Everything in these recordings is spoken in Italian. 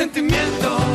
sentimiento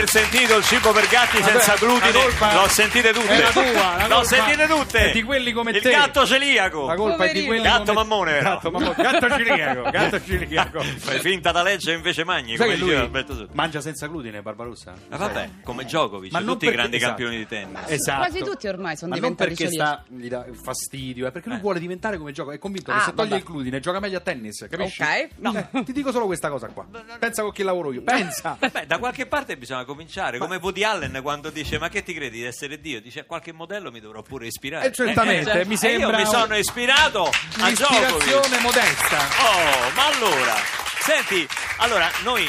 aver sentito il cibo per gatti Vabbè, senza glutine, colpa l'ho sentite tutte. è la tua, la L'ho colpa sentite tutte. è di quelli come il te. gatto celiaco. La colpa è di quelli Gatto come- mammone, però. Gatto, mammone. gatto ciliaco, gatto ciliaco. Fai finta da legge e invece magni, Sai come lui Alberto mangia senza glutine, Barbarossa? Ma vabbè, come Djokovic, Ma tutti i grandi esatto. campioni di tennis. Esatto. Quasi tutti ormai sono Ma non diventati perché celiaci. sta, gli dà fastidio, è perché lui Eh. vuole diventare come gioco. È convinto Ah, che se toglie il glutine gioca meglio a tennis, capisci? Ok. No, ti dico solo questa cosa qua. Pensa con chi lavoro io. Pensa. Beh, da qualche parte bisogna cominciare, come Woody Allen quando dice ma che ti credi di essere Dio? Dice a qualche modello mi dovrò pure ispirare. Eh, certamente, mi E sembra io mi sono ispirato a Djokovic. Modesta. Oh, ma allora, senti, allora noi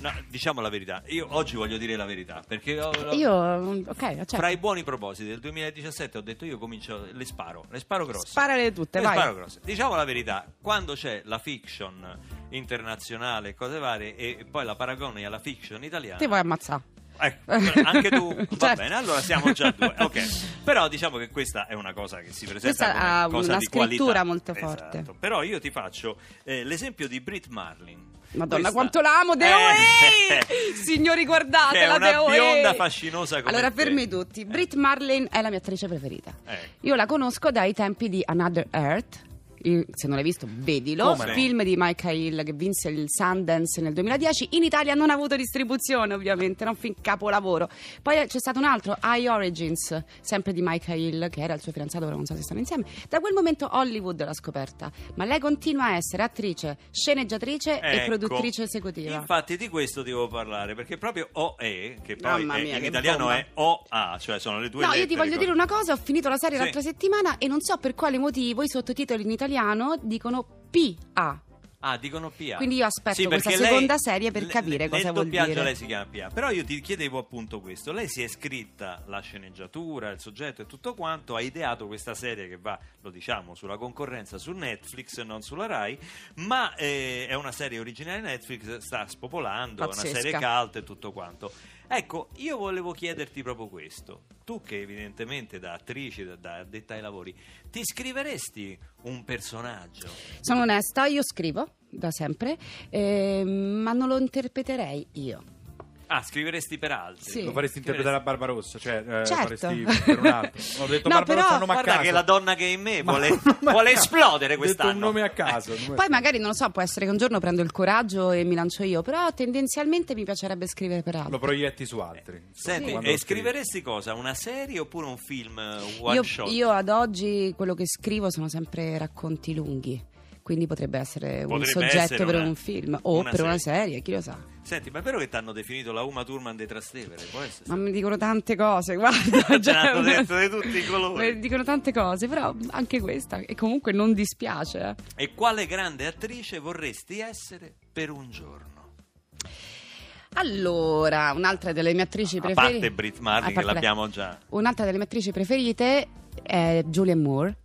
no, diciamo la verità. Io oggi voglio dire la verità perché ho- Io, ok, certo. fra i buoni propositi del 2017 ho detto io comincio le sparo, le sparo grosse. Sparale tutte, le vai. sparo grosse. Diciamo la verità, quando c'è la fiction internazionale e cose varie e poi la paragoni alla fiction italiana. Ti vuoi ammazzare. Ecco, anche tu va Certo. bene, allora siamo già due. Ok. Però diciamo che questa è una cosa che si presenta Questa ha una di scrittura qualità. molto Esatto. forte. Però io ti faccio eh, l'esempio di Brit Marlin. Madonna, Questa- quanto l'amo, The Eh! Signori, che guardate è la una The bionda fascinosa come Allora, fermi tutti. Brit Marlin è la mia attrice preferita. Ecco. Io la conosco dai tempi di Another Earth. Il- Se non l'hai visto, vedilo. Come no? Film di Mike Hill che vinse il Sundance nel 2010. In Italia non ha avuto distribuzione, ovviamente, non fin capolavoro. Poi c'è stato un altro, High Origins, sempre di Mike Hill, che era il suo fidanzato, ora non so se stanno insieme. Da quel momento Hollywood l'ha scoperta. Ma lei continua a essere attrice, sceneggiatrice e Ecco. produttrice esecutiva. Infatti di questo devo parlare perché proprio OE, che poi Mamma è- mia, in che italiano bomba. è OA, cioè sono le due No, io lettere. ti voglio dire una cosa, ho finito la serie Sì. l'altra settimana e non so per quale motivo i sottotitoli in italiano dicono PA. Ah, dicono PA. Quindi io aspetto Sì, questa lei- seconda serie per le- capire nel cosa vuol doppiaggio dire. lei si chiama PA. Però io ti chiedevo appunto questo. Lei si è scritta la sceneggiatura, il soggetto e tutto quanto, ha ideato questa serie che va, lo diciamo, sulla concorrenza su Netflix e non sulla Rai, ma eh, è una serie originale Netflix, sta spopolando, è una Pazzesca. serie cult e tutto quanto. Ecco, io volevo chiederti proprio questo. Tu che evidentemente da attrice, da, da addetta ai lavori, ti scriveresti un personaggio? Sono onesta, io scrivo da sempre, eh, ma non lo interpreterei io. Ah, scriveresti per altri? Sì. Lo faresti interpretare a Barbarossa, cioè eh, Certo. faresti per un altro. Ho detto No, Barbarossa però- un nome a Guarda caso. che la donna che è in me vuole, un vuole caso. esplodere Ho detto quest'anno. un nome a caso. un nome a Poi caso. magari, non lo so, può essere che un giorno prendo il coraggio e mi lancio io, però tendenzialmente mi piacerebbe scrivere per altri. lo proietti su altri. insomma, Senti, quando e lo scrivi. scriveresti cosa? Una serie oppure un film eh, one Io, shot? io ad oggi quello che scrivo sono sempre racconti lunghi. Quindi potrebbe essere un Potrebbe soggetto essere per una- un film o una per una serie. serie, chi lo sa. Senti, ma è vero che ti hanno definito la Uma Thurman dei Trastevere? Può essere? Ma mi dicono tante cose, guarda. Cioè, l'hanno detto di tutti i colori. Mi dicono tante cose, però anche questa. E comunque non dispiace. eh. E quale grande attrice vorresti essere per un giorno? Allora, un'altra delle mie attrici A preferite. parte Brit Marlin, A che l'abbiamo già. Un'altra delle mie attrici preferite è Julianne Moore.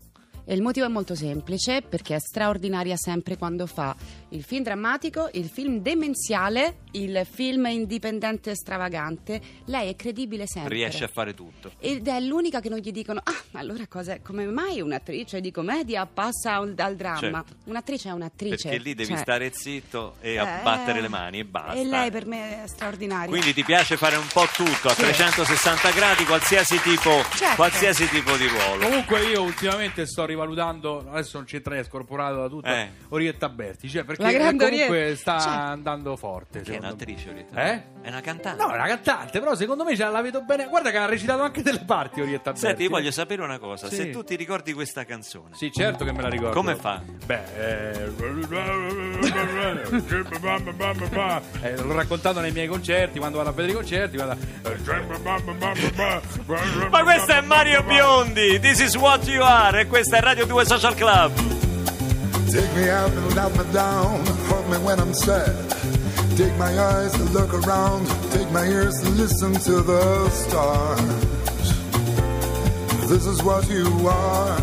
E il motivo è molto semplice perché è straordinaria sempre quando fa il film drammatico, il film demenziale, il film indipendente stravagante. Lei è credibile sempre. Riesce a fare tutto. Ed è l'unica che non gli dicono: Ah, ma allora cosa, come mai un'attrice di commedia passa al- dal dramma? Certo. Un'attrice è un'attrice. Perché lì devi cioè, stare zitto e eh, abbattere le mani e basta. E lei per me è straordinaria. Quindi ti piace fare un po' tutto a Sì. 360 gradi, qualsiasi tipo, Certo. qualsiasi tipo di ruolo. Comunque io ultimamente sto rivalutando, adesso non c'entra, è scorporato da tutto, Eh. Orietta Berti, cioè perché comunque Orietta. sta Cioè- andando forte. Che è un'attrice, Orietta? Eh? È una cantante. No, è una cantante, però secondo me ce la vedo bene. Guarda che ha recitato anche delle parti Orietta Berti. Senti, io voglio sapere una cosa, Sì. se tu ti ricordi questa canzone. Sì, certo che me la ricordo. Come fa? Beh, eh... eh, l'ho raccontato nei miei concerti, quando vado a vedere i concerti. Vado... Ma questo è Mario Biondi, This is what you are, e questa è Radio 2 Social Club. Take me out and let me down. Hold me when I'm sad. Take my eyes to look around. Take my ears to listen to the stars. This is what you are.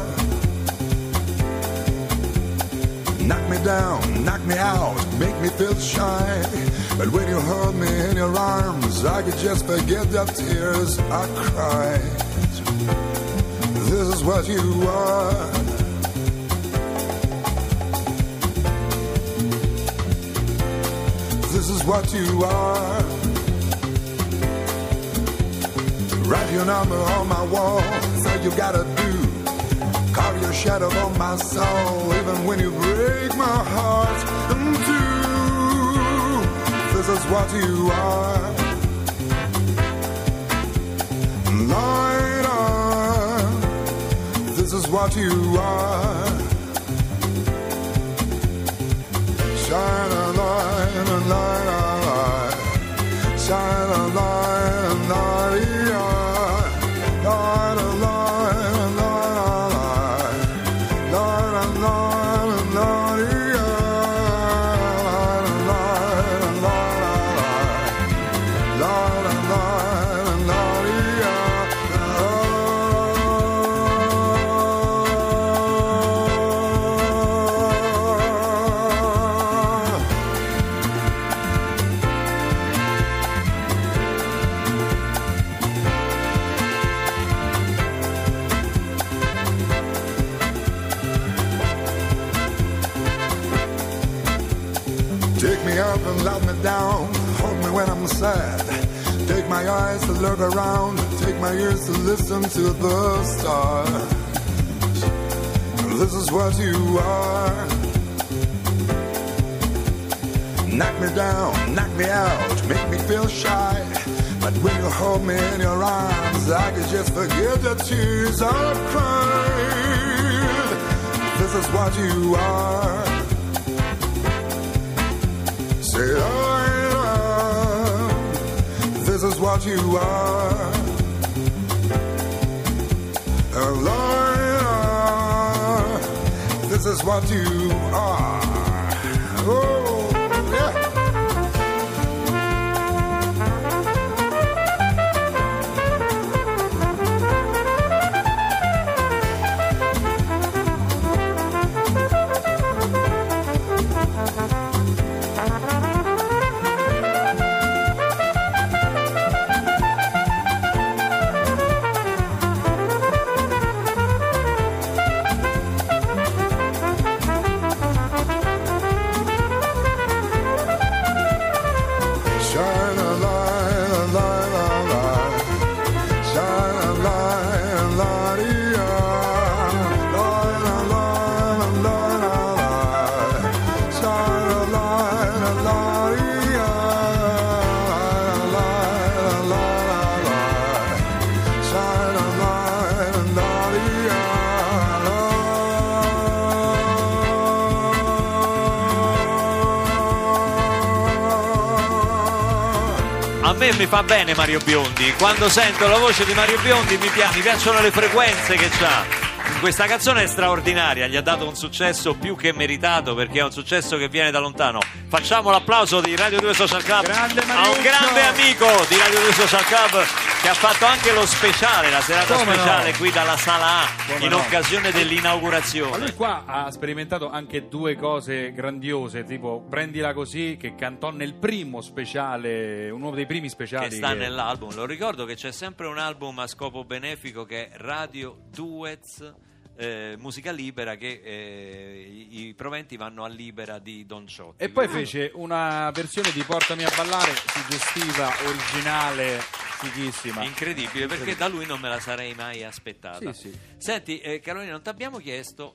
Knock me down, knock me out, make me feel shy. But when you hold me in your arms, I could just forget the tears I cried. This is what you are. This is what you are. Write your number on my wall. Say you gotta do. Carve your shadow on my soul. Even when you break my heart in two. This is what you are. Is what you are. Shine a light, a light, a light. Shine a light, a light, my ears to listen to the stars. This is what you are. Knock me down, knock me out, make me feel shy. But when you hold me in your arms, I can just forget the tears I've cried. This is what you are. Say oh, I am. This is what you are. Is what you are. Oh, a me mi fa bene Mario Biondi, quando sento la voce di Mario Biondi mi, pia- mi piacciono le frequenze che ha. Questa canzone è straordinaria, gli ha dato un successo più che meritato perché è un successo che viene da lontano. Facciamo l'applauso di Radio 2 Social Club Grande a un grande amico di Radio 2 Social Club che ha fatto anche lo speciale, la serata Come no? speciale qui dalla sala A Come in no? occasione Ma lui dell'inaugurazione. qua ha sperimentato anche due cose grandiose, tipo Prendila così, che cantò nel primo speciale, uno dei primi speciali. che sta che- nell'album. Lo ricordo che c'è sempre un album a scopo benefico che è Radio Duets. Eh, musica libera che eh, i, i proventi vanno a libera di Don Ciotti E poi fece una versione di Portami a ballare suggestiva, originale, fighissima. incredibile perché da lui non me la sarei mai aspettata Sì, sì. senti eh, Carolina non ti abbiamo chiesto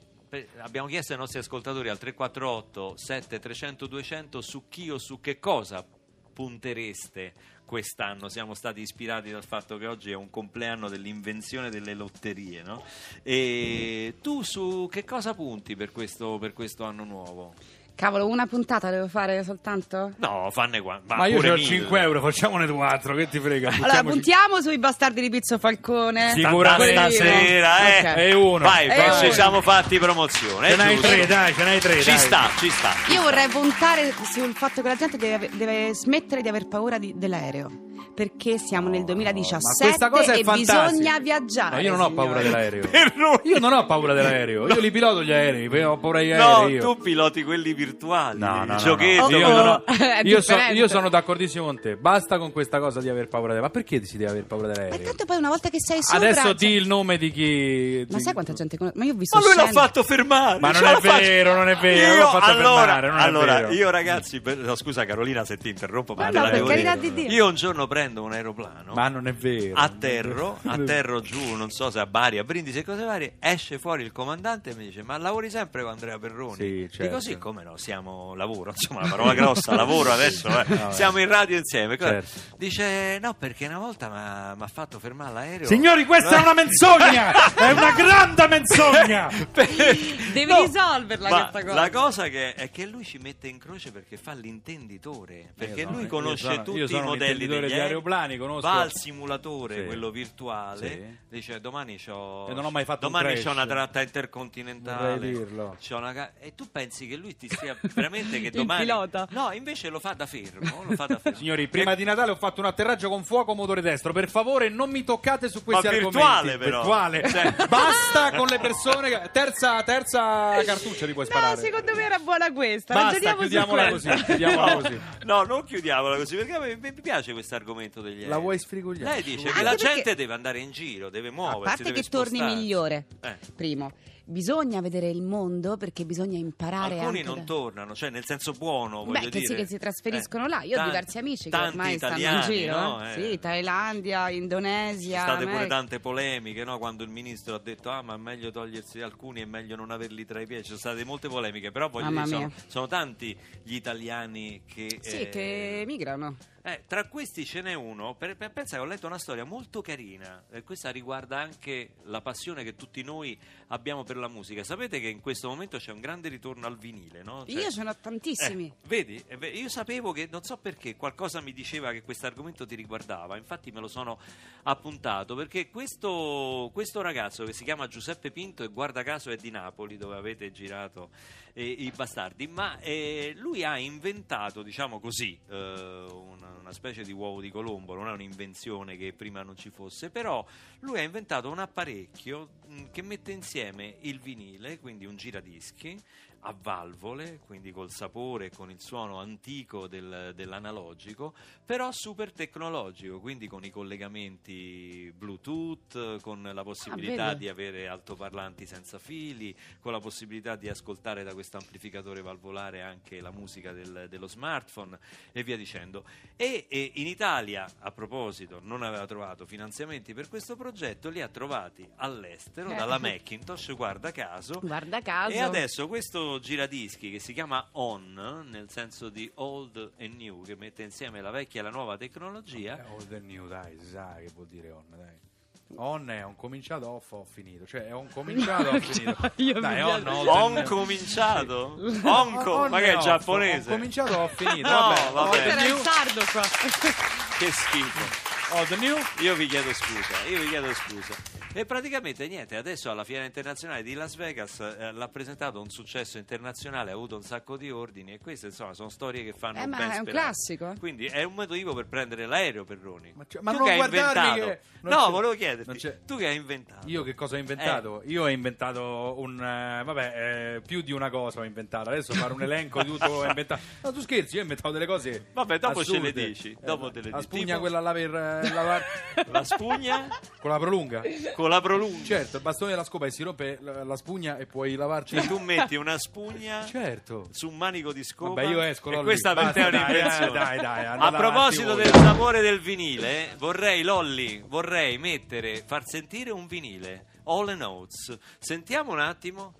abbiamo chiesto ai nostri ascoltatori al 348 7300 200 su chi o su che cosa puntereste quest'anno siamo stati ispirati dal fatto che oggi è un compleanno dell'invenzione delle lotterie no? e tu su che cosa punti per questo, per questo anno nuovo? Cavolo, una puntata devo fare soltanto? no fanne qua va, Ma io ho mille. 5 euro, facciamone 4, che ti frega? Allora, puntiamo sui bastardi di Pizzo Falcone. Sicuramente. stasera eh. Ok. E uno. vai E uno. ci siamo fatti promozione Ce n'hai tre, dai, ce n'hai tre. ci dai. sta ci sta Io vorrei puntare sul fatto che la gente deve, deve smettere di aver paura di- dell'aereo. Perché siamo nel 2017 questa cosa è e fantastica. bisogna viaggiare. No, io non ho signori. paura dell'aereo. Io non ho paura dell'aereo. Io li piloto gli aerei. io Ho paura degli No, aerei. io. tu piloti quelli virtuali. No, no, no, no. Io, non ho- è io so- io sono d'accordissimo con te. Basta con questa cosa di aver paura dell'aereo. Ma perché si deve aver paura Ma dell'aereo? tanto poi una volta che sei sopra... Adesso cioè- di il nome di chi. Ma sai quanta gente conosce? Ma io ho visto Ma lui l'ha scene- fatto fermare. Ma non è l'ha vero, non è vero, Io, l'ho fatto allora, fermare, non è allora, vero. io ragazzi, per- no, scusa Carolina se ti interrompo, ma Ma no, la per devo carità dire. di Dio. Io un giorno prendo un aeroplano. Ma non è vero. Atterro, atterro giù, non so se a Bari, a Brindisi e cose varie, esce fuori il comandante e mi dice ma lavori sempre con Andrea Perroni? Sì, certo. Dico sì, come no, siamo lavoro, insomma la parola grossa, lavoro adesso, eh. No, eh. siamo in radio insieme. Certo. Dice no perché una volta mi ha fatto fermare l'aereo. Signori, questa è una menzogna! è una grande menzogna! Devi No, risolverla ma questa cosa. La cosa che è che lui ci mette in croce perché fa l'intenditore. Perché Io sono- lui io conosce sono- tutti io sono i modelli degli di aerei, aeroplani, conosco- Va al simulatore, Sì. quello virtuale. Sì. Dice domani c'ho. E non ho mai fatto un Domani crash. c'ho una tratta intercontinentale. Vorrei dirlo. c'ho una ca- e tu pensi che lui ti stia veramente che Il domani. pilota. No, invece lo fa da fermo. Lo fa da fermo. Signori, prima E- di Natale ho fatto un atterraggio con fuoco motore destro. Per favore, non mi toccate su questi Ma argomenti. virtuale, però. Virtuale. Cioè- Basta con le persone. che- Terza, terza cartuccia ti puoi No, sparare. secondo me era buona questa. Basta, chiudiamola così. Chiudiamola No, così. no, non chiudiamola così perché mi piace questo argomento degli aerei. La vuoi sfrigogliare? Lei dice che la perché- gente deve andare in giro, deve A muoversi. parte deve che torni spostarsi. migliore. Eh. Primo, bisogna vedere il mondo perché bisogna imparare Alcuni anche non da- tornano, cioè nel senso buono, Beh, che dire. sì, che si trasferiscono Eh, là. Io ho diversi amici che ormai stanno in italiani, giro. no? eh. Eh. Sì, Thailandia, Ci Indonesia. sono state pure America. tante polemiche, no? Quando il ministro ha detto ah ma è meglio togliersi alcuni e meglio non averli tra i piedi, ci sono state molte polemiche, però voglio Mamma dire, sono, sono tanti gli italiani che... Sì, eh, che migrano. Eh, tra questi ce n'è uno, per, per- pensa che ho letto una storia molto carina, e questa riguarda anche la passione che tutti noi abbiamo per la musica. Sapete che in questo momento c'è un grande ritorno al vinile, no? Cioè- Io ce n'ho tantissimi. eh, vedi, Eh, io sapevo che, non so perché, qualcosa mi diceva che questo argomento ti riguardava, infatti me lo sono appuntato, perché questo, questo ragazzo che si chiama Giuseppe Pinto e guarda caso è di Napoli, dove avete girato eh, i bastardi, ma eh, lui ha inventato, diciamo così, eh, una, una specie di uovo di Colombo, non è un'invenzione che prima non ci fosse, però lui ha inventato un apparecchio mh, che mette insieme il vinile, quindi un giradischi, a valvole, quindi col sapore e con il suono antico del- dell'analogico, però super tecnologico, quindi con i collegamenti Bluetooth, con la possibilità vedi? di avere altoparlanti senza fili, con la possibilità di ascoltare da questo amplificatore valvolare anche la musica del- dello smartphone e via dicendo. E, e in Italia, a proposito, non aveva trovato finanziamenti per questo progetto, li ha trovati all'estero Eh. dalla Macintosh, guarda caso. Guarda caso. E adesso questo giradischi che si chiama On, nel senso di old e new, che mette insieme la vecchia e la nuova tecnologia, Eh, Old and new, dai, si sa che vuol dire on, dai. On è un cominciato, off ho finito. Cioè, è un cominciato, ho finito. Io dai, on, Ho and- cominciato? Onco, On ma che è off, giapponese? Ho cominciato, ho finito. No, vabbè, vabbè. Era il sardo qua. Che schifo. And new. Io vi chiedo scusa, io vi chiedo scusa. E praticamente niente, adesso alla Fiera Internazionale di Las Vegas eh, l'ha presentato un successo internazionale, ha avuto un sacco di ordini e queste insomma sono storie che fanno Eh, ma ben è un sperare. classico, eh. Quindi è un motivo per prendere l'aereo per Roni. Ma, cioè, ma tu non che hai guardarmi inventato? che- non No, c'è- volevo non chiederti, c'è- tu che hai inventato? Io che cosa ho inventato? Io ho inventato un. eh, vabbè, eh, più di una cosa ho inventato. Adesso fare un elenco di tutto ho inventato. No, tu scherzi, io ho inventato delle cose. Vabbè, dopo ce le assurde. dici, dopo te le La dici. spugna, Tipo- quella là per eh, lavare. La spugna con la prolunga. con la prolunga. Certo, il bastone della scopa e si rompe la, la spugna e puoi lavarci. Cioè tu metti una spugna Certo. su un manico di scopa Vabbè, io esco, e questa per te è dai, un'invenzione. eh, dai, dai, andate a proposito del sapore del vinile eh, vorrei Lolli vorrei mettere far sentire un vinile All and Oats sentiamo un attimo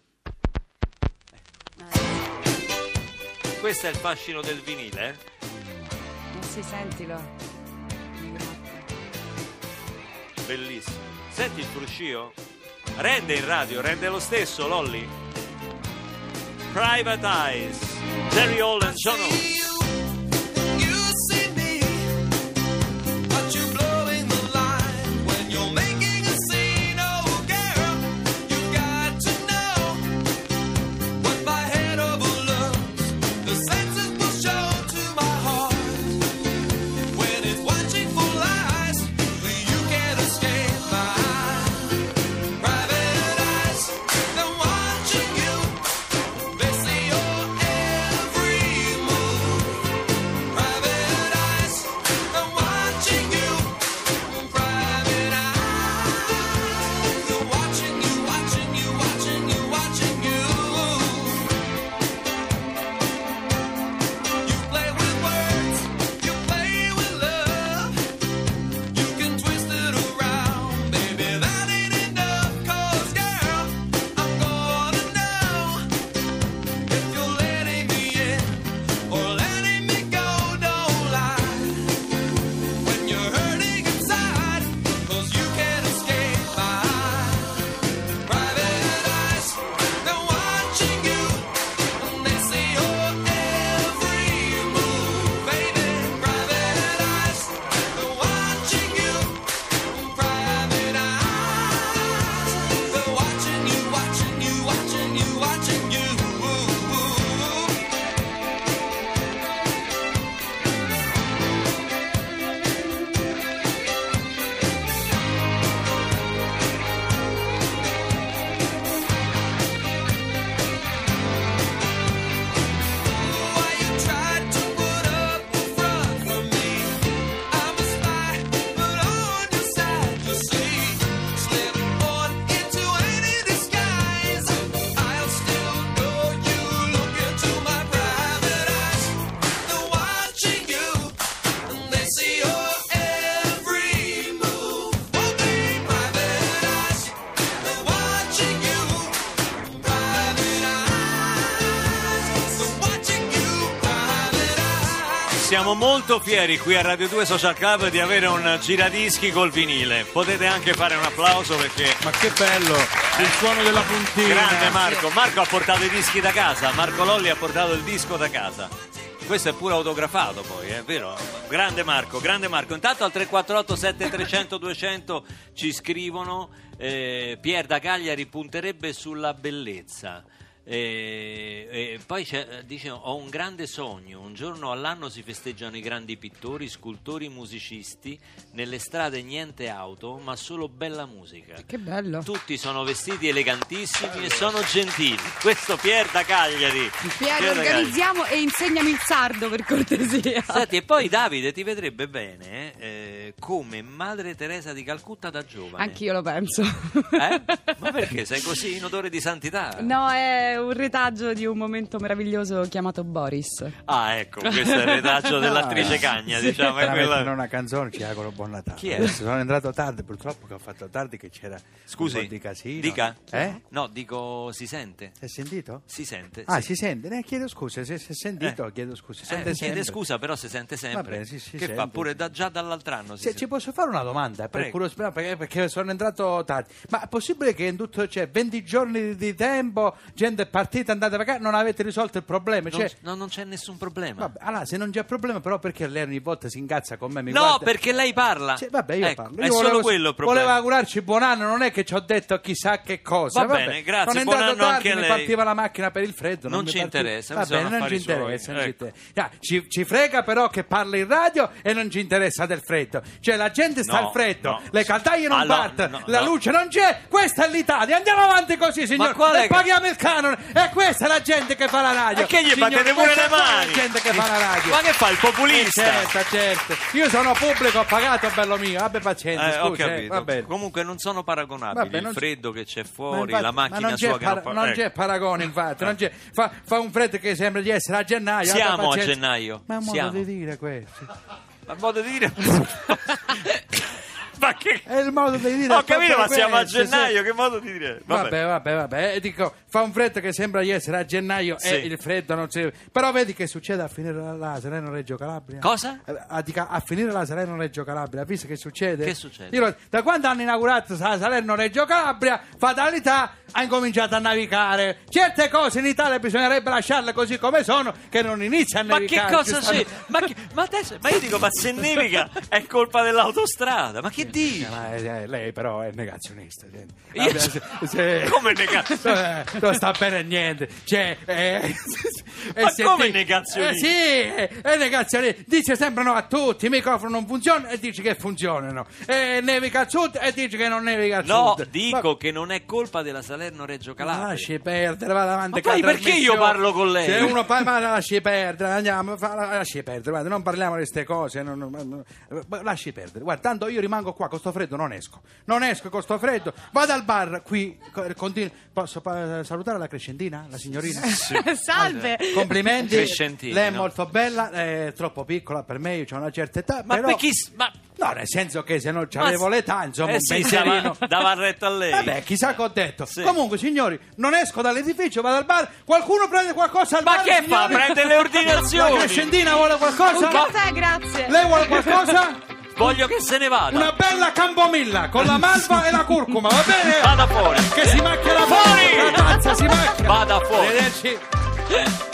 questo è il fascino del vinile eh? Ma sì, sentilo. Bellissimo. Senti il fruscio? Rende in radio rende lo stesso Lolli. Private Eyes Jerry Hall and John Oates siamo molto fieri qui a Radio 2 Social Club di avere un giradischi col vinile. Potete anche fare un applauso perché Ma che bello, il suono della puntina. grande Marco. Marco ha portato i dischi da casa, Marco Lolli ha portato il disco da casa. Questo è pure autografato poi, è vero? Grande Marco, grande Marco. Intanto al 348 7300 200 ci scrivono eh, Pier da Cagliari punterebbe sulla bellezza. E, e poi dice ho un grande sogno un giorno all'anno si festeggiano i grandi pittori scultori musicisti nelle strade niente auto ma solo bella musica Che bello. tutti sono vestiti elegantissimi e sono gentili questo Pier da Cagliari Piero, Pier da Cagliari. organizziamo e insegnami il sardo per cortesia. Senti, e poi Davide ti vedrebbe bene eh, come Madre Teresa di Calcutta da giovane Anch'io lo penso. Eh? ma perché sei così in odore di santità? No, è un retaggio di un momento meraviglioso chiamato Boris. Ah, ecco, questo è il retaggio dell'attrice Cagna, diciamo, è quella... una canzone ci auguro buon Natale. Chi è? Sono entrato tardi, purtroppo che ho fatto tardi che c'era Scusi, un po' di casino. dica. Eh? No, dico, si sente? Si è sentito? Si sente. Ah, sì. si sente? Eh, chiedo scusa, se si è sentito, Eh. chiedo scusa. Si Eh, chiede sempre. scusa, però si sente sempre. Bene, sì, si che fa sente. pure da- già dall'altro anno. si Se, ci posso fare una domanda? Per curiosità, perché, perché sono entrato tardi. Ma è possibile che in tutto, cioè, 20 giorni di tempo, gente è partita, andate a vacanza, non avete risolto il problema? Non, Cioè, no, non c'è nessun problema. vabbè, allora, se non c'è problema, però perché lei ogni volta si incazza con me? Mi no, guarda- perché lei parla. Cioè, vabbè, io Ecco, parlo. È Io solo volevo- quello il problema. Volevo augurarci buon anno, non è che ci ho detto chissà che cosa. Va Vabbè, bene, grazie, Sono buon entrato anno tardi, anche mi lei. partiva la macchina per il freddo. Non mi ci partiva- interessa, Va bene, non ci interessa. suoi, non ci ecco. interessa. Ah, ci, ci frega però che parla in radio e non ci interessa del freddo. Cioè, la gente sta No, al freddo, no. le caldaie non Allora, partono, no, la luce non c'è. Questa è l'Italia. Andiamo avanti così, signor. E paghiamo il canone. E questa è la gente che fa la radio. E che gli battete pure le mani? La gente che fa la radio. Ma che fa il Eh, populista? certo, certo. Io sono pubblico, ho pagato, bello mio. Abbi pazienza, Eh, ho scusa, eh, capito. va bene. Comunque non sono paragonabili. Vabbè, non il c'è- freddo che c'è fuori, infatti- la ma macchina non c'è sua che para- non non ecco. c'è paragone, infatti. non c'è- fa, fa un freddo che sembra di essere a gennaio. Siamo a gennaio. Ma è un modo Siamo. di dire questo. Ma modo di dire. ma che. È il modo di dire. Ho capito, ma siamo a gennaio, che modo di dire? Vabbè. Vabbè, vabbè, vabbè. E dico, fa un freddo che sembra di essere a gennaio Sì. e il freddo non si. Però vedi che succede a finire la, Salerno Reggio Calabria? Cosa? Eh, A, dica- a finire la Salerno Reggio Calabria, visto che succede? Che succede? Io da quando hanno inaugurato la Salerno Reggio Calabria, fatalità, ha incominciato a navigare. Certe cose in Italia bisognerebbe lasciarle così come sono, che non inizia a Ma che cosa c'è? giustamente. Ma, che- ma adesso, ma io dico, ma se nevica è colpa dell'autostrada, ma che dici? Eh, ma, eh, lei però è negazionista. senti. Io Vabbè, se- se- Come negazionista? Eh, non sta bene niente. Cioè, eh, Ma se come negazionista? Eh, sì, è negazionista. Dice sempre no a tutti, i microfoni non funzionano e dice che funzionano. E nevica al sud e dice che non nevica No, sud. dico che non è colpa della Salerno Reggio Ma Calabria. lasci perdere, vada avanti. Ma poi perché io parlo con lei? Se uno parla, ma lasci perdere, andiamo, fa- lasci perdere, guarda, non parliamo di queste cose, non- non- lasci perdere. Guarda, tanto io rimango qua con sto freddo, non esco. Non esco con sto freddo, vado al bar qui, co- continuo. Posso pa- salutare la crescentina, la signorina? Salve. Complimenti, Crescentini, lei è molto bella, è troppo piccola per me, io ho una certa età, Ma però... perché... Ma, No, nel senso che se non ma- avevo l'età, insomma, eh un sì, pensierino... dava, dava retta a lei. Vabbè, chissà che ho detto. Sì. Comunque, signori, non esco dall'edificio, vado al bar. Qualcuno prende qualcosa al Ma bar? che fa? signori? Prende le ordinazioni. La crescentina vuole qualcosa? Un caffè, grazie. Lei vuole qualcosa? Voglio che se ne vada. Una bella cambomilla con la malva e la curcuma, va bene? Vada fuori. Che si macchia la Fuori! La tazza si macchia. Vada fuori. Arrivederci.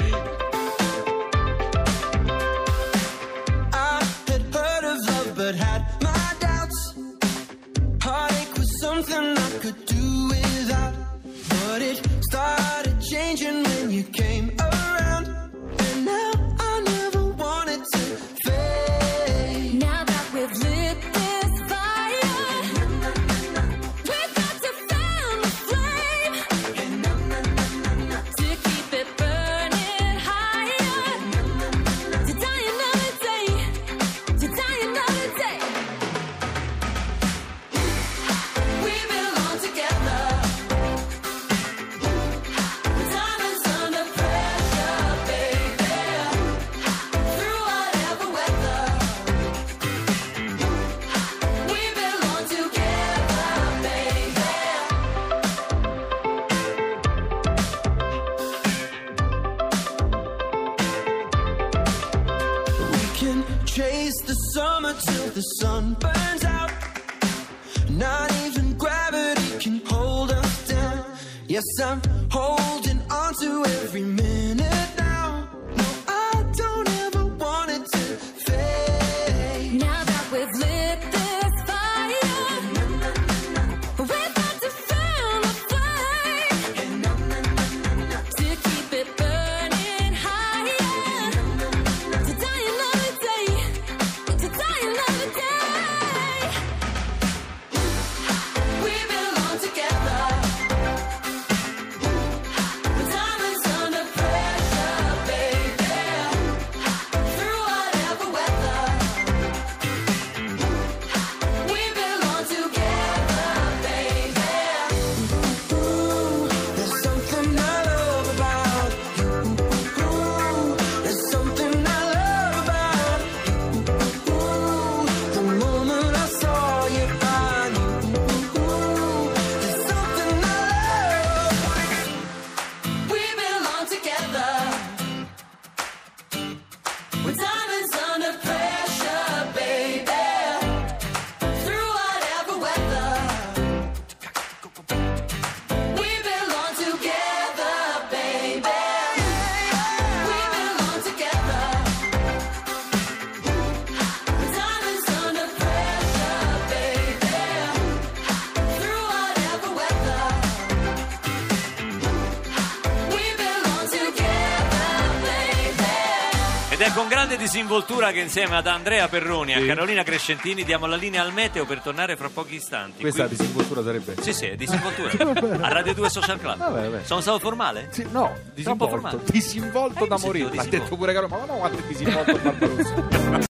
grande disinvoltura che insieme ad Andrea Perroni e a Carolina Crescentini diamo la linea al meteo per tornare fra pochi istanti. Questa Qui- disinvoltura sarebbe. Sì, sì, disinvoltura. a Radio 2 Social Club. Vabbè, vabbè. Sono stato formale? Sì, no, Disinvolto. disinvolto, eh, disinvolto da sì, morire. L'ha detto pure Carlo, ma no, quanto è disinvolto Barbarossa.